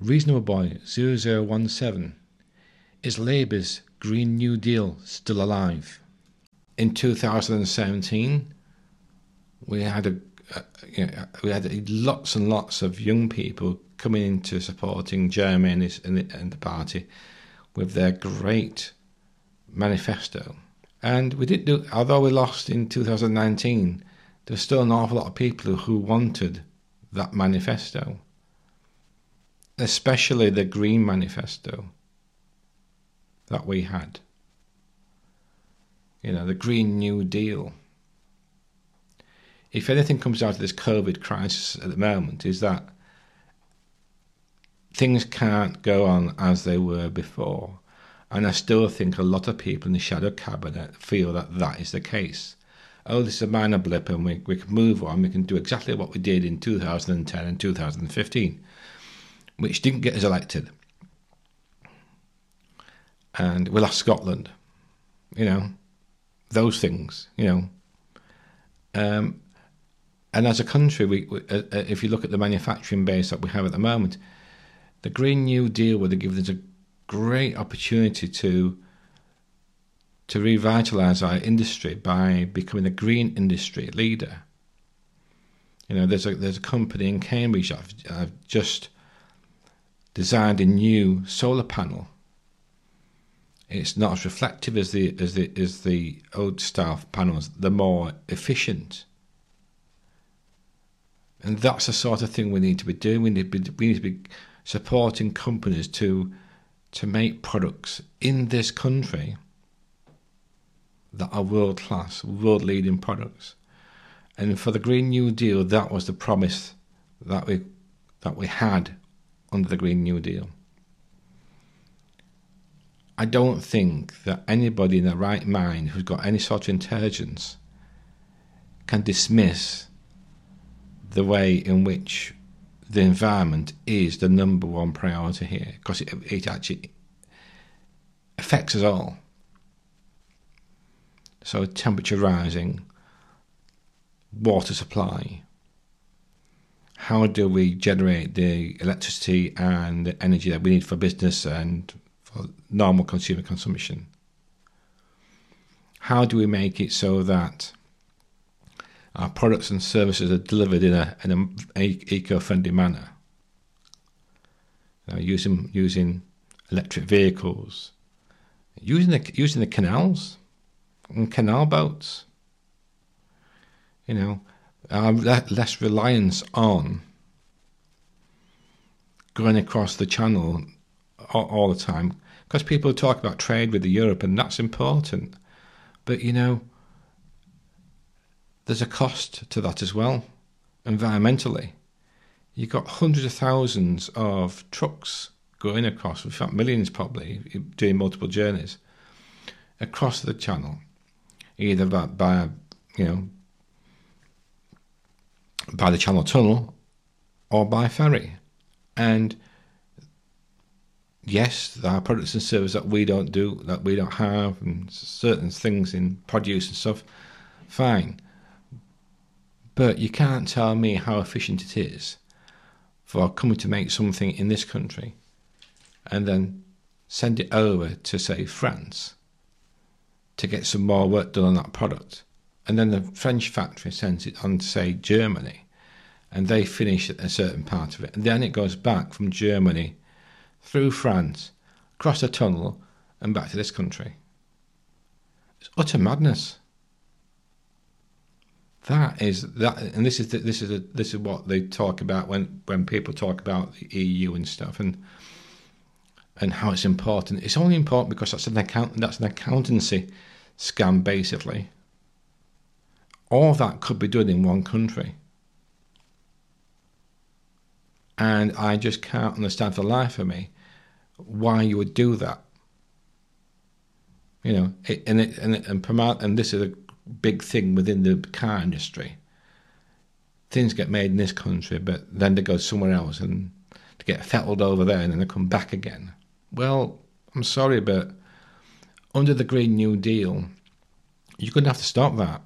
Reasonable Boy 0017 Is Labour's Green New Deal still alive? In 2017, we had a, uh, know, we had lots and lots of young people coming into supporting Jeremy his, and, the, and the party with their great manifesto. And we did do, although we lost in 2019, there's still an awful lot of people who wanted that manifesto, especially the Green Manifesto that we had. You know, the Green New Deal. If anything comes out of this COVID crisis at the moment, is that things can't go on as they were before. And I still think a lot of people in the shadow cabinet feel that that is the case. Oh, this is a minor blip and we, we can move on. We can do exactly what we did in 2010 and 2015, which didn't get us elected. And we lost Scotland. You know, those things, you know. Um, and as a country, we, we uh, uh if you look at the manufacturing base that we have at the moment, the Green New Deal would have given us a great opportunity to to revitalise our industry by becoming a green industry leader. You know, there's a there's a company in Cambridge I've, I've just designed a new solar panel. It's not as reflective as the as the as the old style panels. They're more efficient. And that's the sort of thing we need to be doing. We need to be, we need to be supporting companies to to make products in this country that are world class, world leading products. And for the Green New Deal, that was the promise that we that we had under the Green New Deal. I don't think that anybody in their right mind who's got any sort of intelligence can dismiss the way in which the environment is the number one priority here because it, it actually affects us all. So, temperature rising, water supply. How do we generate the electricity and the energy that we need for business and for normal consumer consumption? How do we make it so that our products and services are delivered in a in an eco-friendly manner. Uh, using using electric vehicles, using the using the canals and canal boats. You know, uh, less reliance on going across the channel all, all the time because people talk about trade with Europe and that's important, but you know there's a cost to that as well, environmentally. You've got hundreds of thousands of trucks going across, in fact, millions probably, doing multiple journeys across the channel, either by, by you know, by the Channel Tunnel or by ferry. And yes, there are products and services that we don't do, that we don't have, and certain things in produce and stuff. Fine. But you can't tell me how efficient it is for coming to make something in this country and then send it over to, say, France to get some more work done on that product. And then the French factory sends it on to, say, Germany and they finish a certain part of it. And then it goes back from Germany through France, across a tunnel, and back to this country. It's utter madness. That is that, and this is the, this is a, this is what they talk about when when people talk about the EU and stuff, and and how it's important. It's only important because that's an account that's an accountancy scam basically. All that could be done in one country. And I just can't understand for the life of me why you would do that. You know, it, and it, and and, and this is a big thing within the car industry. Things get made in this country, but then they go somewhere else and to get settled over there and then they come back again. Well, I'm sorry, but under the Green New Deal, you're going to have to stop that.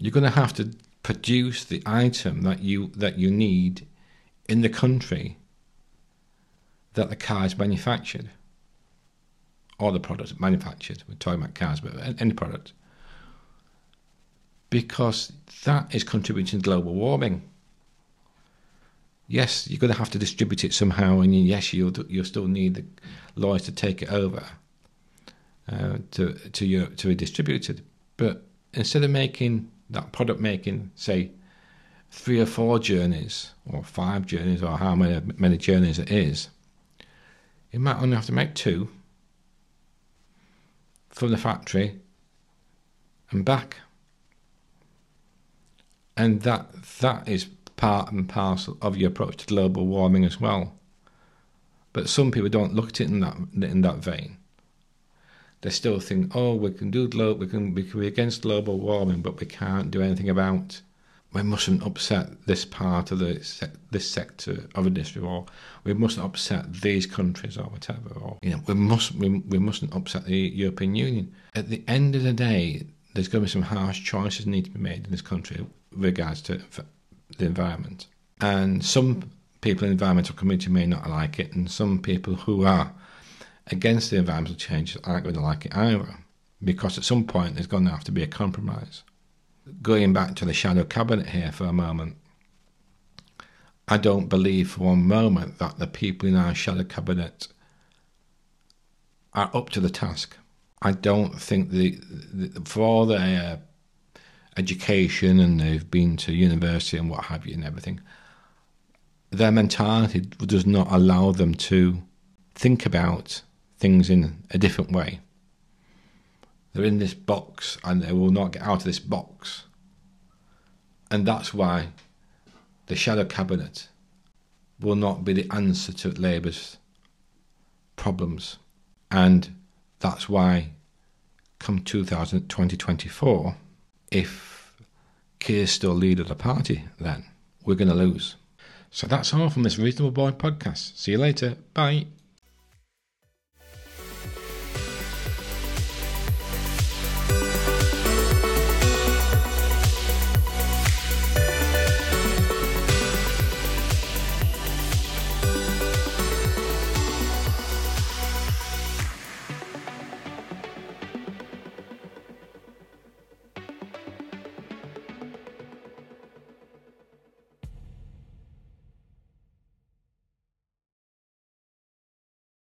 You're going to have to produce the item that you that you need in the country that the car is manufactured, or the product manufactured. We're talking about cars, but any product, because that is contributing to global warming. Yes, you're going to have to distribute it somehow, and yes, you'll you'll still need the lawyers to take it over uh, to to your to be distributed. But instead of making that product making, say, three or four journeys, or five journeys, or how many many journeys it is, you might only have to make two from the factory and back. And that that is part and parcel of your approach to global warming as well. But some people don't look at it in that in that vein. They still think, oh, we can do global, we can, we can be against global warming, but we can't do anything about. We mustn't upset this part of the this sector of industry, or we mustn't upset these countries, or whatever. Or you know, we must we, we mustn't upset the European Union. At the end of the day, there's going to be some harsh choices need to be made in this country with regards to the environment. And some people in the environmental community may not like it, and some people who are against the environmental changes aren't going to like it either, because at some point there's going to have to be a compromise. Going back to the shadow cabinet here for a moment, I don't believe for one moment that the people in our shadow cabinet are up to the task. I don't think the, the for all their uh, education and they've been to university and what have you and everything, their mentality does not allow them to think about things in a different way. They're in this box and they will not get out of this box. And that's why the shadow cabinet will not be the answer to Labour's problems. And that's why, come 2024, if Keir's still leader of the party, then we're going to lose. So that's all from this Reasonable Boy podcast. See you later. Bye.